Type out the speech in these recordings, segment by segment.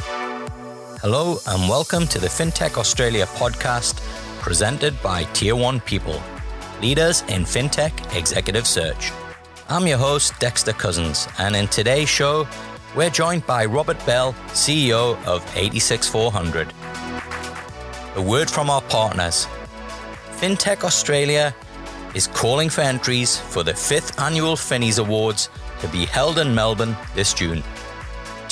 Hello, and welcome to the FinTech Australia podcast presented by Tier 1 People, leaders in FinTech executive search. I'm your host, Dexter Cousins, and in today's show, we're joined by Robert Bell, CEO of 86400. A word from our partners FinTech Australia is calling for entries for the fifth annual Finnies Awards to be held in Melbourne this June.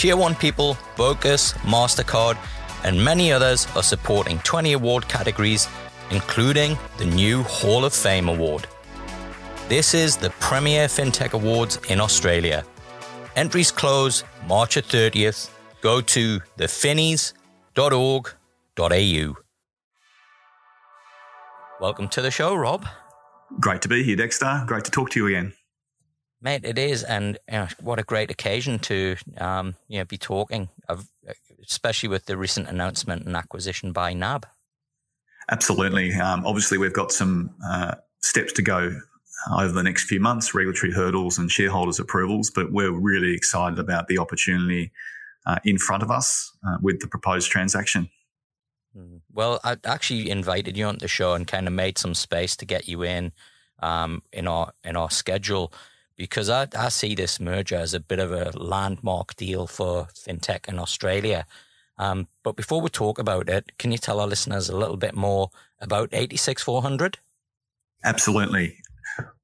Tier 1 people, Vocus, MasterCard, and many others are supporting 20 award categories, including the new Hall of Fame Award. This is the premier FinTech Awards in Australia. Entries close March 30th. Go to thefinnies.org.au. Welcome to the show, Rob. Great to be here, Dexter. Great to talk to you again. Mate, it is, and you know, what a great occasion to um, you know be talking of, especially with the recent announcement and acquisition by NAB. Absolutely. Um, obviously, we've got some uh, steps to go over the next few months, regulatory hurdles and shareholders' approvals, but we're really excited about the opportunity uh, in front of us uh, with the proposed transaction. Hmm. Well, I actually invited you on the show and kind of made some space to get you in um, in our in our schedule because I, I see this merger as a bit of a landmark deal for fintech in Australia. Um, but before we talk about it, can you tell our listeners a little bit more about 86400? Absolutely.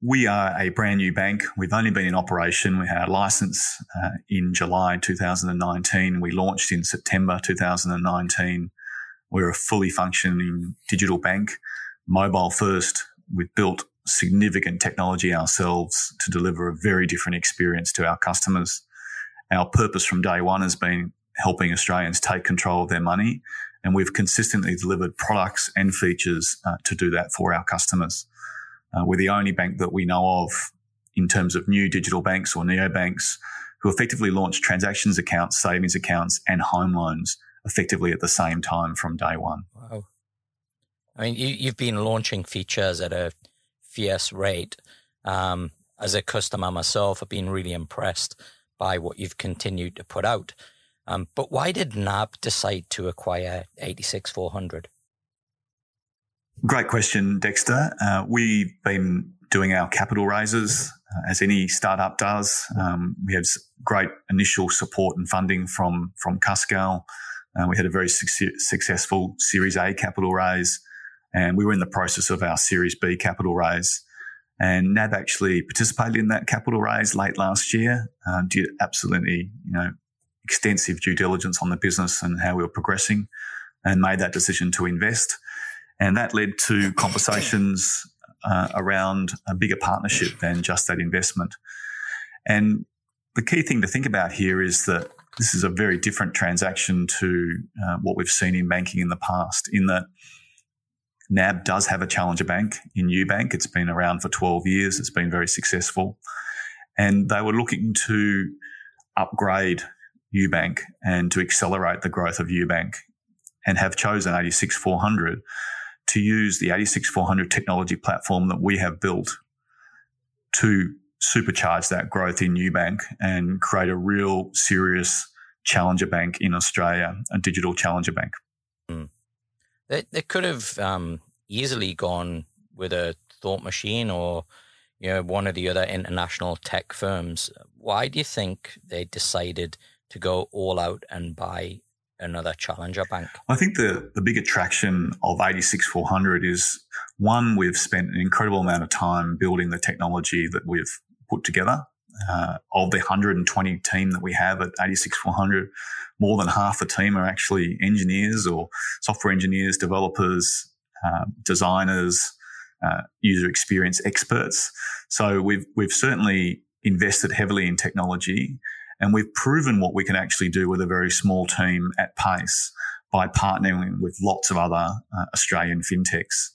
We are a brand new bank. We've only been in operation. We had a license uh, in July 2019. We launched in September 2019. We're a fully functioning digital bank, mobile first. We've built significant technology ourselves to deliver a very different experience to our customers. Our purpose from day one has been helping Australians take control of their money, and we've consistently delivered products and features uh, to do that for our customers. Uh, we're the only bank that we know of in terms of new digital banks or neobanks who effectively launch transactions accounts, savings accounts, and home loans effectively at the same time from day one. Wow. I mean, you, have been launching features at a fierce rate. Um, as a customer myself, I've been really impressed by what you've continued to put out. Um, but why did NAB decide to acquire 86400? Great question, Dexter. Uh, we've been doing our capital raises uh, as any startup does. Um, we had great initial support and funding from from Cuscal. Uh, we had a very su- successful Series A capital raise, and we were in the process of our Series B capital raise. And NAB actually participated in that capital raise late last year, uh, did absolutely, you know, extensive due diligence on the business and how we were progressing, and made that decision to invest. And that led to conversations uh, around a bigger partnership than just that investment. And the key thing to think about here is that this is a very different transaction to uh, what we've seen in banking in the past, in that NAB does have a challenger bank in UBank. It's been around for 12 years. It's been very successful. And they were looking to upgrade UBank and to accelerate the growth of UBank and have chosen 86400 to use the 86400 technology platform that we have built to supercharge that growth in UBank and create a real serious challenger bank in Australia, a digital challenger bank. They, they could have um, easily gone with a Thought Machine or you know one of the other international tech firms. Why do you think they decided to go all out and buy another challenger bank? I think the, the big attraction of 86400 is one, we've spent an incredible amount of time building the technology that we've put together. Uh, of the 120 team that we have at 86400, more than half the team are actually engineers or software engineers, developers, uh, designers, uh, user experience experts. So we've we've certainly invested heavily in technology, and we've proven what we can actually do with a very small team at pace by partnering with lots of other uh, Australian fintechs.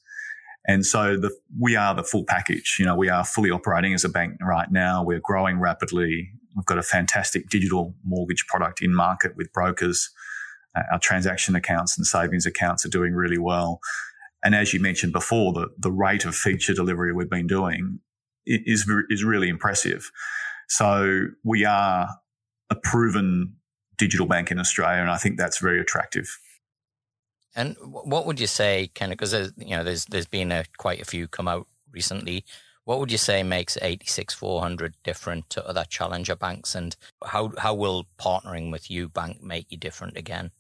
And so the, we are the full package. You know, we are fully operating as a bank right now. We're growing rapidly. We've got a fantastic digital mortgage product in market with brokers. Uh, our transaction accounts and savings accounts are doing really well. And as you mentioned before, the, the rate of feature delivery we've been doing is, is really impressive. So we are a proven digital bank in Australia, and I think that's very attractive. And what would you say, kind of, because you know, there's there's been a, quite a few come out recently. What would you say makes 86400 different to other challenger banks, and how how will partnering with UBank make you different again?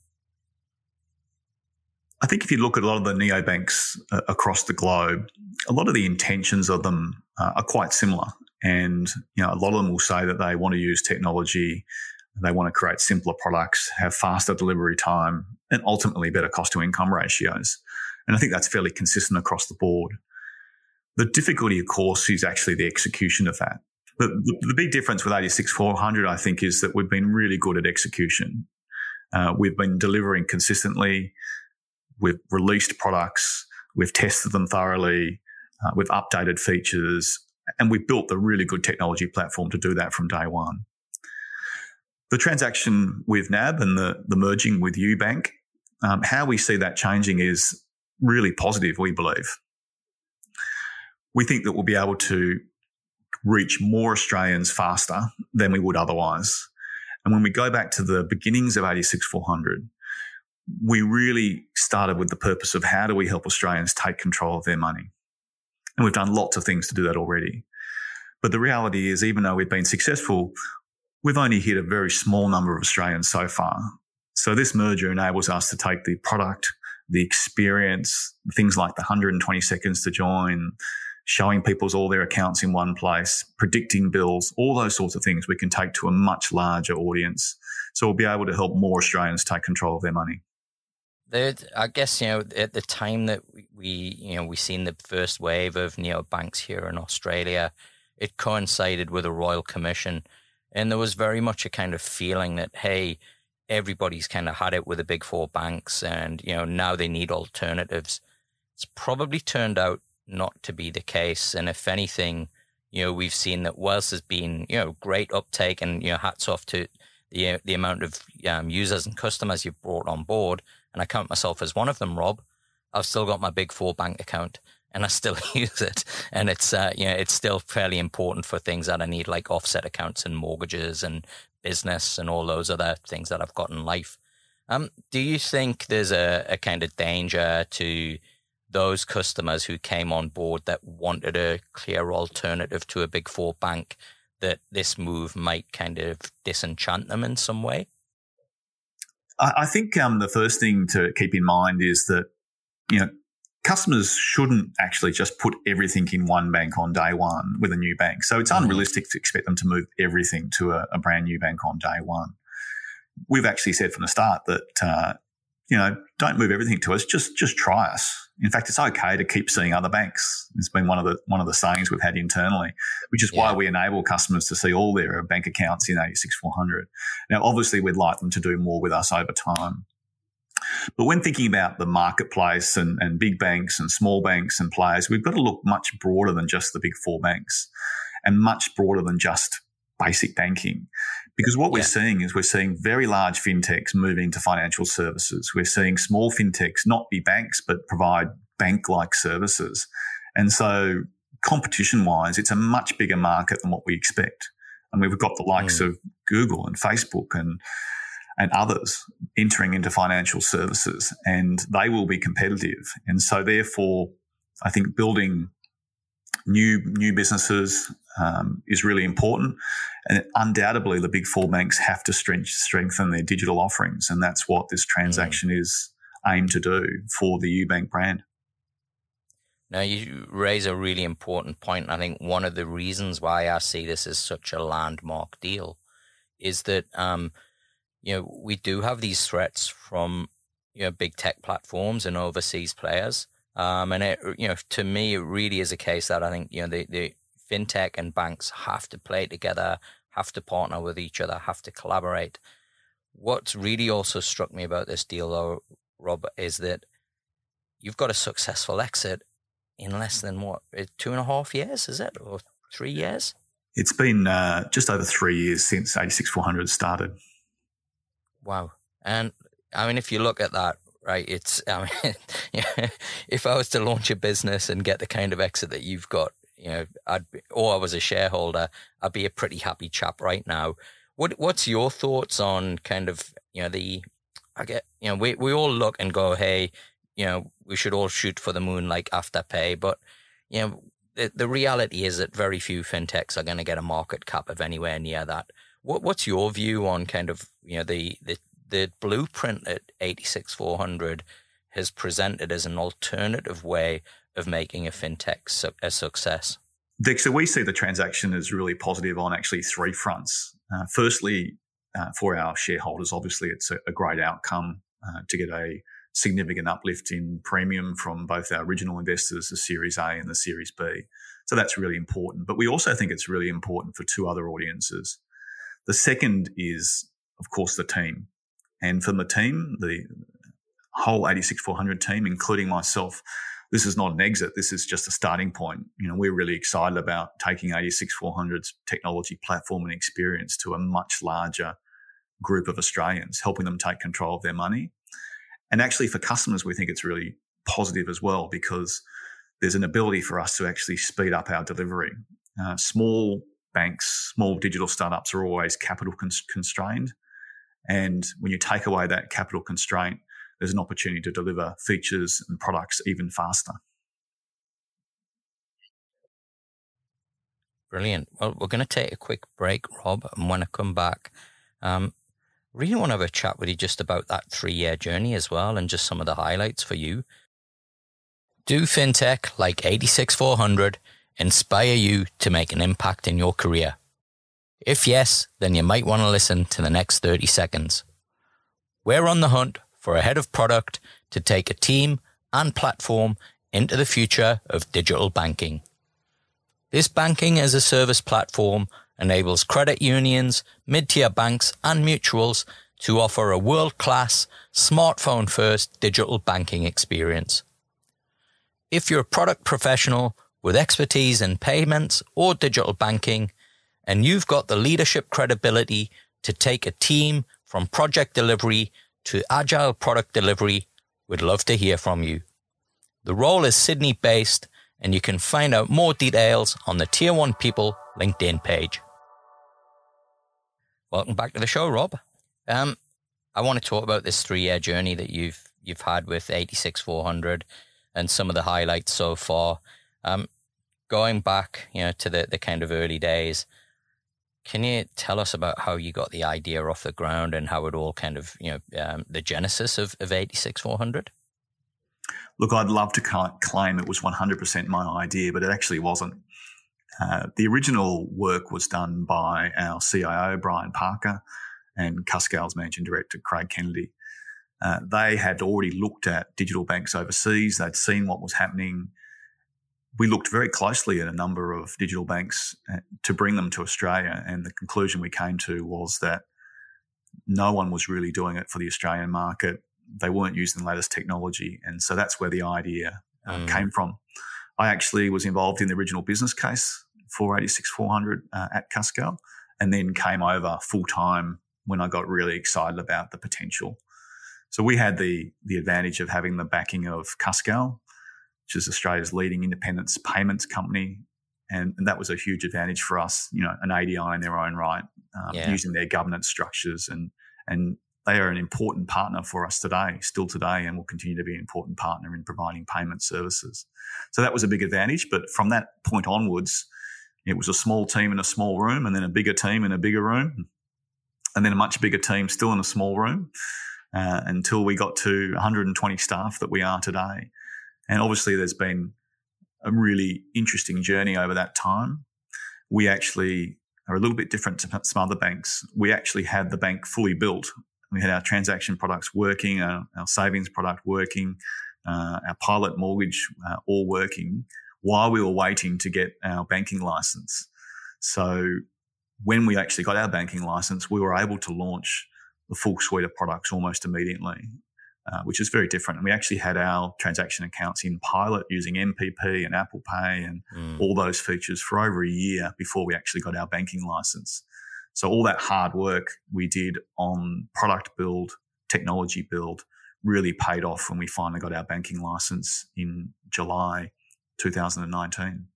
I think if you look at a lot of the neobanks uh, across the globe, a lot of the intentions of them uh, are quite similar. And you know, a lot of them will say that they want to use technology, they want to create simpler products, have faster delivery time, and ultimately better cost to income ratios. And I think that's fairly consistent across the board. The difficulty, of course, is actually the execution of that. But the, the big difference with 86400, I think, is that we've been really good at execution. Uh, we've been delivering consistently. We've released products. We've tested them thoroughly. Uh, we've updated features and we've built the really good technology platform to do that from day one. The transaction with NAB and the, the merging with UBank, um, how we see that changing is really positive, we believe. We think that we'll be able to reach more Australians faster than we would otherwise. And when we go back to the beginnings of 86400, we really started with the purpose of how do we help Australians take control of their money? And we've done lots of things to do that already. But the reality is, even though we've been successful, we've only hit a very small number of Australians so far. So this merger enables us to take the product, the experience, things like the 120 seconds to join, showing people's all their accounts in one place, predicting bills, all those sorts of things we can take to a much larger audience. So we'll be able to help more Australians take control of their money. I guess you know at the time that we you know we seen the first wave of neo banks here in Australia, it coincided with a royal commission, and there was very much a kind of feeling that hey, everybody's kind of had it with the big four banks, and you know now they need alternatives. It's probably turned out not to be the case, and if anything, you know we've seen that whilst there's been you know great uptake, and you know hats off to the the amount of um, users and customers you've brought on board and I count myself as one of them, Rob, I've still got my big four bank account and I still use it. And it's, uh, you know, it's still fairly important for things that I need, like offset accounts and mortgages and business and all those other things that I've got in life. Um, do you think there's a, a kind of danger to those customers who came on board that wanted a clear alternative to a big four bank that this move might kind of disenchant them in some way? I think um, the first thing to keep in mind is that you know customers shouldn't actually just put everything in one bank on day one with a new bank. So it's mm-hmm. unrealistic to expect them to move everything to a, a, brand new bank on day one. We've actually said from the start that uh, you know don't move everything to us. Just just try us. In fact, it's okay to keep seeing other banks. It's been one of the one of the sayings we've had internally, which is yeah. why we enable customers to see all their bank accounts in 86400. Now, obviously, we'd like them to do more with us over time. But when thinking about the marketplace and, and big banks and small banks and players, we've got to look much broader than just the big four banks and much broader than just basic banking. Because what yeah. we're seeing is we're seeing very large fintechs moving to financial services. We're seeing small fintechs not be banks, but provide bank like services. And so, competition wise, it's a much bigger market than what we expect. And we've got the likes mm. of Google and Facebook and and others entering into financial services, and they will be competitive. And so, therefore, I think building new new businesses um, is really important. And undoubtedly, the big four banks have to strengthen their digital offerings, and that's what this transaction mm. is aimed to do for the UBank brand. Now, you raise a really important point. I think one of the reasons why I see this as such a landmark deal is that, um, you know, we do have these threats from, you know, big tech platforms and overseas players. Um, and it, you know, to me, it really is a case that I think, you know, the, the fintech and banks have to play together, have to partner with each other, have to collaborate. What's really also struck me about this deal, though, Rob, is that you've got a successful exit in less than what eh, two and a half years, is it, or three years? It's been uh, just over three years since 86400 started. Wow. And I mean, if you look at that, right, it's, I mean, if I was to launch a business and get the kind of exit that you've got, you know, I'd be, or I was a shareholder, I'd be a pretty happy chap right now. what what's your thoughts on kind of you know the I get you know we we all look and go hey you know we should all shoot for the moon like Afterpay but you know the, the reality is that very few fintechs are going to get a market cap of anywhere near that. What what's your view on kind of you know the the the blueprint that 86400 has presented as an alternative way of making a fintech su- a success? Dick, so we see the transaction as really positive on actually three fronts. Uh, firstly, uh, for our shareholders, obviously, it's a, a great outcome uh, to get a significant uplift in premium from both our original investors, the Series A and the Series B. So that's really important. But we also think it's really important for two other audiences. The second is, of course, the team. And from the team, the whole 86400 team, including myself, this is not an exit. This is just a starting point. You know, we're really excited about taking 86400's technology platform and experience to a much larger group of Australians, helping them take control of their money. And actually, for customers, we think it's really positive as well because there's an ability for us to actually speed up our delivery. Uh, small banks, small digital startups are always capital constrained. And when you take away that capital constraint, there's an opportunity to deliver features and products even faster. Brilliant. Well, we're going to take a quick break, Rob, and when I come back, um, really want to have a chat with you just about that three year journey as well and just some of the highlights for you. Do fintech like 86400 inspire you to make an impact in your career? If yes, then you might want to listen to the next 30 seconds. We're on the hunt for a head of product to take a team and platform into the future of digital banking. This banking as a service platform enables credit unions, mid-tier banks and mutuals to offer a world-class, smartphone first digital banking experience. If you're a product professional with expertise in payments or digital banking, and you've got the leadership credibility to take a team from project delivery to agile product delivery, we'd love to hear from you. The role is Sydney based, and you can find out more details on the Tier 1 People LinkedIn page. Welcome back to the show, Rob. Um, I want to talk about this three year journey that you've you've had with 86400 and some of the highlights so far. Um, going back, you know, to the, the kind of early days, can you tell us about how you got the idea off the ground and how it all kind of, you know, um, the genesis of, of 86400? Look, I'd love to claim it was 100% my idea, but it actually wasn't. Uh, the original work was done by our CIO, Brian Parker, and Cuscal's managing director, Craig Kennedy. Uh, they had already looked at digital banks overseas. They'd seen what was happening we looked very closely at a number of digital banks uh, to bring them to Australia, and the conclusion we came to was that no one was really doing it for the Australian market. They weren't using the latest technology, and so that's where the idea uh, mm. came from. I actually was involved in the original business case for 86400 uh, at Cuscal, and then came over full time when I got really excited about the potential. So we had the the advantage of having the backing of Cuscal, which is Australia's leading independence payments company. And, and, that was a huge advantage for us, you know, an ADI in their own right, um, yeah. using their governance structures. And, and they are an important partner for us today, still today, and will continue to be an important partner in providing payment services. So that was a big advantage. But from that point onwards, it was a small team in a small room, and then a bigger team in a bigger room, and then a much bigger team still in a small room uh, until we got to 120 staff that we are today. And obviously, there's been a really interesting journey over that time. We actually are a little bit different to some other banks. We actually had the bank fully built. We had our transaction products working, our, our savings product working, uh, our pilot mortgage uh, all working while we were waiting to get our banking license. So when we actually got our banking license, we were able to launch the full suite of products almost immediately. Uh, which is very different. And we actually had our transaction accounts in pilot using NPP and Apple Pay and mm. all those features for over a year before we actually got our banking license. So all that hard work we did on product build, technology build really paid off when we finally got our banking license in July 2019.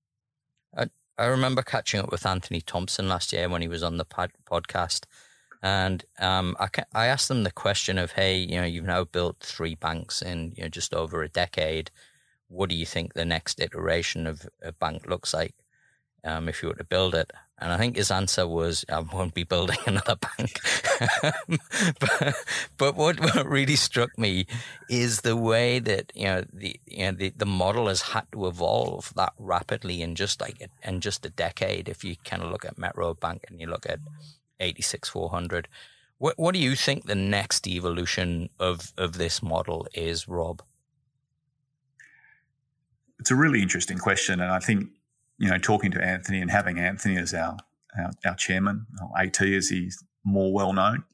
I, I remember catching up with Anthony Thompson last year when he was on the pod- podcast. And um, I, I asked them the question of, hey, you know, you've now built three banks in you know just over a decade. What do you think the next iteration of a bank looks like um, if you were to build it? And I think his answer was, I won't be building another bank. but, but what, what really struck me is the way that, you know, the, you know, the, the model has had to evolve that rapidly in just like, in just a decade. If you kind of look at Metro Bank and you look at 86400. What what do you think the next evolution of of this model is, Rob? It's a really interesting question, and I think you know talking to Anthony and having Anthony as our our, our chairman, or AT as he's more well known,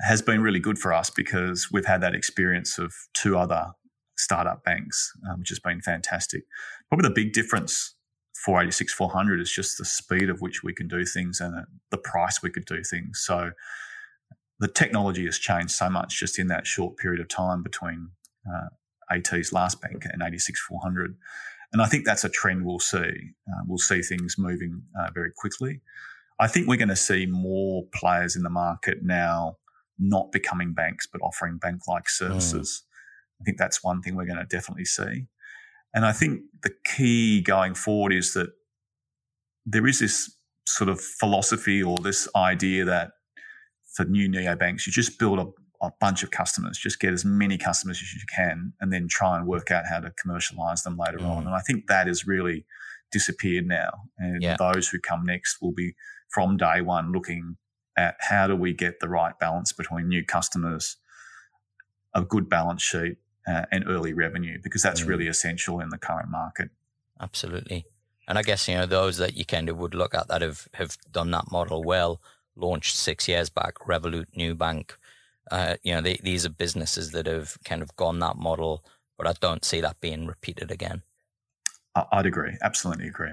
has been really good for us because we've had that experience of two other startup banks, um, which has been fantastic. Probably the big difference 486 400 is just the speed of which we can do things and the price we could do things. So the technology has changed so much just in that short period of time between uh, AT's last bank and 86 400. And I think that's a trend we'll see. Uh, we'll see things moving uh, very quickly. I think we're going to see more players in the market now not becoming banks, but offering bank like services. Mm. I think that's one thing we're going to definitely see. And I think the key going forward is that there is this sort of philosophy or this idea that for new neobanks, you just build a, a, bunch of customers, just get as many customers as you can, and then try and work out how to commercialize them later mm. on. And I think that has really disappeared now. And yeah. those who come next will be from day one looking at how do we get the right balance between new customers, a good balance sheet, uh, and early revenue because that's mm. really essential in the current market. Absolutely. And I guess, you know, those that you kind of would look at that have, have done that model well, launched six years back, Revolut, Nubank, uh, you know, they, these are businesses that have kind of gone that model, but I don't see that being repeated again. I'd agree. Absolutely agree.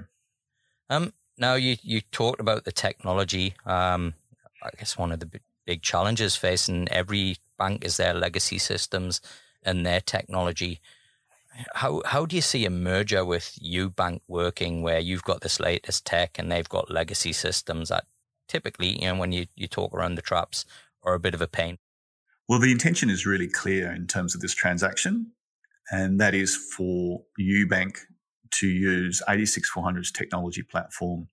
Um, now you, you talked about the technology. Um, I guess one of the big challenges facing every bank is their legacy systems and their technology. How how do you see a merger with UBank working where you've got this latest tech and they've got legacy systems that typically, you know, when you, you talk around the traps are a bit of a pain? Well, the intention is really clear in terms of this transaction, and that is for UBank to use 86400's technology platform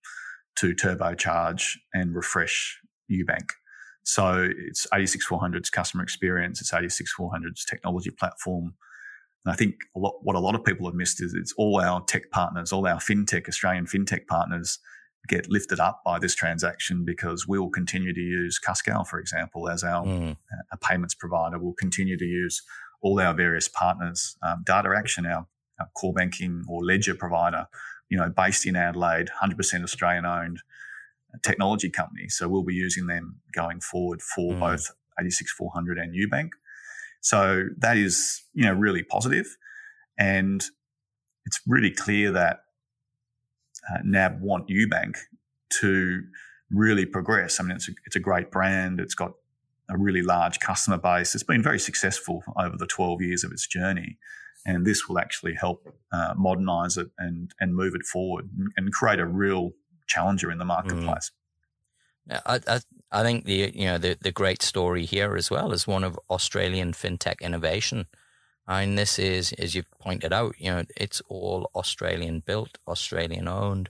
to turbocharge and refresh UBank. So it's 86400's customer experience, it's 86400's technology platform. And I think a lot, what a lot of people have missed is it's all our tech partners, all our fintech, Australian fintech partners get lifted up by this transaction because we will continue to use Cuscal, for example, as our mm. uh, payments provider. We'll continue to use all our various partners. Um, Data Action, our, our core banking or ledger provider, you know, based in Adelaide, 100% Australian owned technology company. So we'll be using them going forward for mm. both 86400 and UBank. So that is, you know, really positive. And it's really clear that uh, NAB want UBank to really progress. I mean, it's a, it's a great brand. It's got a really large customer base. It's been very successful over the 12 years of its journey. And this will actually help uh, modernize it and, and move it forward and, and create a real challenger in the marketplace. Mm. I, I, I think the you know the the great story here as well is one of Australian fintech innovation. I mean, this is as you've pointed out, you know, it's all Australian built, Australian owned,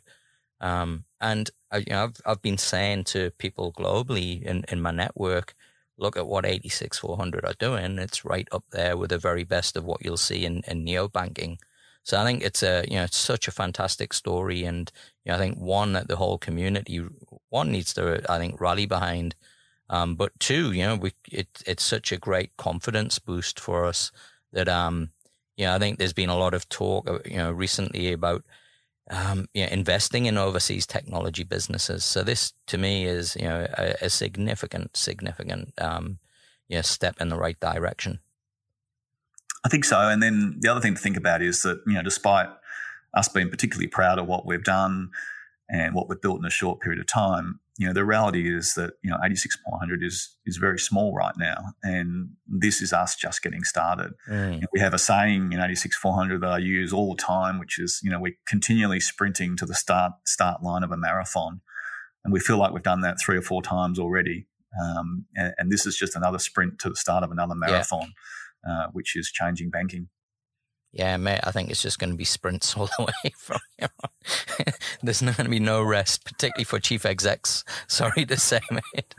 um, and I, you know, I've I've been saying to people globally in in my network, look at what 86400 are doing. It's right up there with the very best of what you'll see in in neo banking. So I think it's a you know it's such a fantastic story, and you know, I think one that the whole community one needs to I think rally behind, um, but two you know we it it's such a great confidence boost for us that um you know I think there's been a lot of talk uh, you know recently about um, you know, investing in overseas technology businesses. So this, to me, is you know a, a significant, significant um, you know, step in the right direction. I think so. And then the other thing to think about is that, you know, despite us being particularly proud of what we've done and what we've built in a short period of time, you know, the reality is that, you know, 86400 is, is very small right now. And this is us just getting started. Mm. You know, we have a saying in 86400 that I use all the time, which is, you know, we're continually sprinting to the start, start line of a marathon. And we feel like we've done that three or four times already. Um, and, and, this is just another sprint to the start of another marathon, yeah. Uh, which is changing banking. Yeah, mate, I think it's just going to be sprints all the way from here on. There's not going to be no rest, particularly for chief execs. Sorry to say, mate.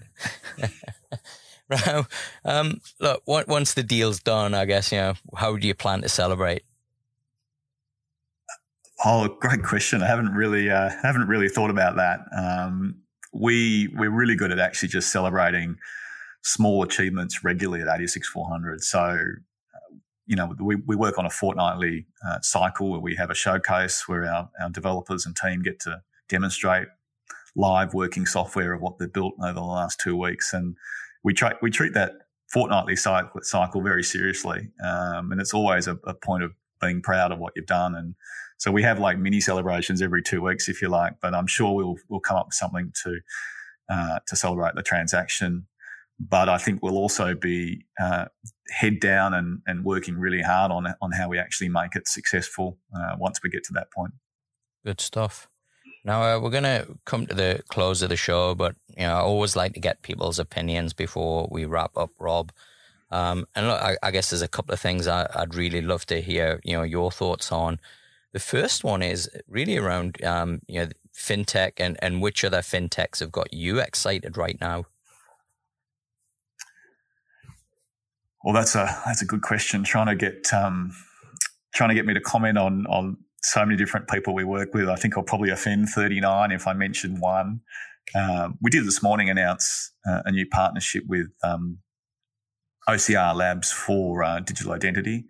right. Um, look, once the deal's done, I guess, you know, how do you plan to celebrate? Oh, great question. I haven't really, uh, haven't really thought about that. Um, we we're really good at actually just celebrating small achievements regularly at 86400. So, you know, we, we work on a fortnightly uh, cycle where we have a showcase where our, our developers and team get to demonstrate live working software of what they've built over the last two weeks. And we, try, we treat that fortnightly cycle, cycle very seriously. Um, and it's always a, a point of being proud of what you've done and so we have like mini celebrations every two weeks, if you like. But I'm sure we'll we'll come up with something to uh, to celebrate the transaction. But I think we'll also be uh, head down and, and working really hard on on how we actually make it successful uh, once we get to that point. Good stuff. Now uh, we're going to come to the close of the show, but you know I always like to get people's opinions before we wrap up, Rob. Um, and look, I, I, guess there's a couple of things I, would really love to hear, you know, your thoughts on. The first one is really around um, you know fintech and and which other fintechs have got you excited right now. Well, that's a that's a good question. Trying to get um, trying to get me to comment on on so many different people we work with. I think I'll probably offend 39 if I mention one. Um, we did this morning announce uh, a new partnership with um, OCR Labs for uh, digital identity,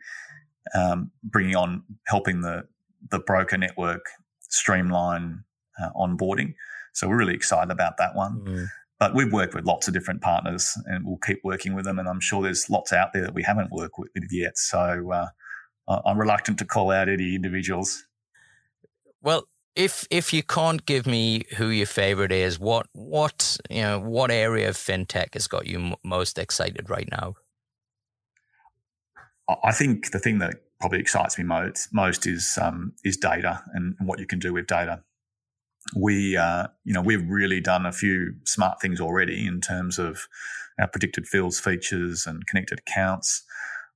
um, bringing on helping the the broker network streamline uh, onboarding. So we're really excited about that one. But we've worked with lots of different partners and we'll keep working with them. And I'm sure there's lots out there that we haven't worked with yet. So uh, I'm reluctant to call out any individuals. Well, if if you can't give me who your favorite is, what what you know what area of fintech has got you m- most excited right now? I think the thing that probably excites me most, most is um, is data and, what you can do with data. We, uh, you know, we've really done a few smart things already in terms of our predicted fields features and connected accounts.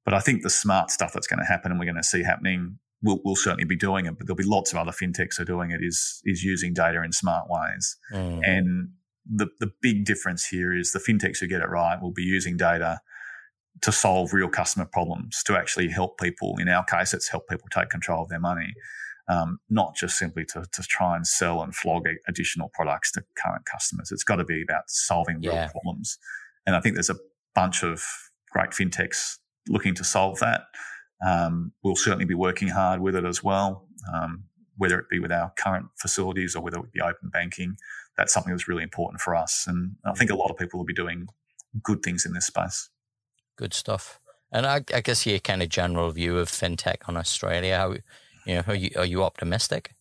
But I think the smart stuff that's going to happen and we're going to see happening, we'll, we'll certainly be doing it. But there'll be lots of other fintechs are doing it. Is is using data in smart ways. Mm. And the the big difference here is the fintechs who get it right will be using data to solve real customer problems, to actually help people. In our case, it's help people take control of their money, um, not just simply to, to try and sell and flog additional products to current customers. It's got to be about solving real yeah. problems. And I think there's a bunch of great fintechs looking to solve that. Um, we'll certainly be working hard with it as well, um, whether it be with our current facilities or whether it be open banking. That's something that's really important for us. And I think a lot of people will be doing good things in this space. Good stuff. And I, I guess your kind of general view of fintech on Australia, how know, are you, are you optimistic?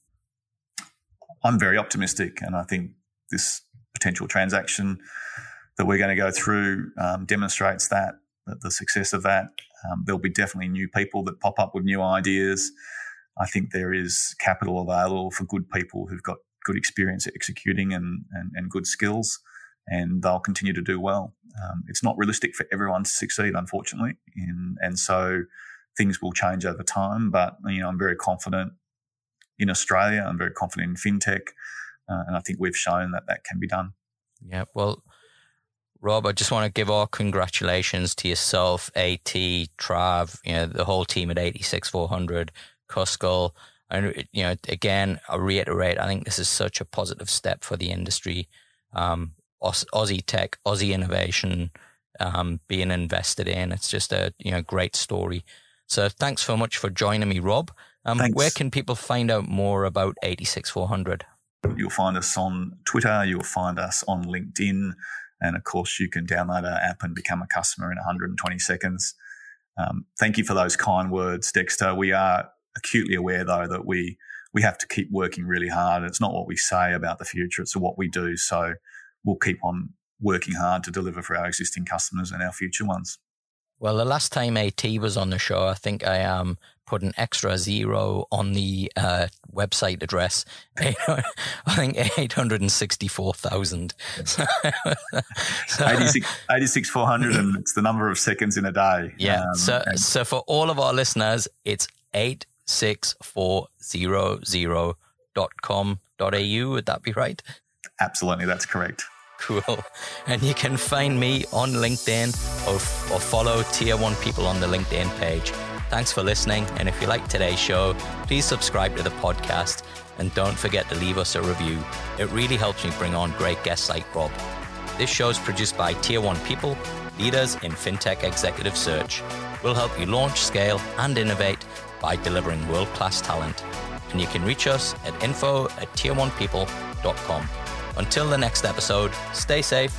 I'm very optimistic, and I think this potential transaction that we're going to go through um, demonstrates that, that the success of that. Um, there'll be definitely new people that pop up with new ideas. I think there is capital available for good people who've got good experience at executing and, and, and good skills and they'll continue to do well. Um, it's not realistic for everyone to succeed, unfortunately, and and so things will change over time. But you know, I'm very confident in Australia. I'm very confident in fintech, uh, and I think we've shown that that can be done. Yeah, well. Rob, I just want to give our congratulations to yourself, AT, Trav, you know, the whole team at 86400, Cuscal. And, you know, again, I reiterate, I think this is such a positive step for the industry. Um, Aussie tech, Aussie innovation um, being invested in. It's just a you know great story. So thanks so much for joining me, Rob. Um, where can people find out more about 86400? You'll find us on Twitter. You'll find us on LinkedIn. And of course, you can download our app and become a customer in 120 seconds. Um, thank you for those kind words, Dexter. We are acutely aware, though, that we we have to keep working really hard. It's not what we say about the future; it's what we do. So we'll keep on working hard to deliver for our existing customers and our future ones. Well, the last time AT was on the show, I think I um, put an extra zero on the uh, website address. I think 864,000. so, 86, 400, and it's the number of seconds in a day. Yeah. Um, so, so for all of our listeners, it's 86400.com.au. Would that be right? Absolutely, that's correct. And you can find me on LinkedIn or, or follow Tier 1 People on the LinkedIn page. Thanks for listening. And if you like today's show, please subscribe to the podcast and don't forget to leave us a review. It really helps me bring on great guests like Rob. This show is produced by Tier 1 People, leaders in FinTech executive search. We'll help you launch, scale, and innovate by delivering world class talent. And you can reach us at info at tier1people.com. Until the next episode, stay safe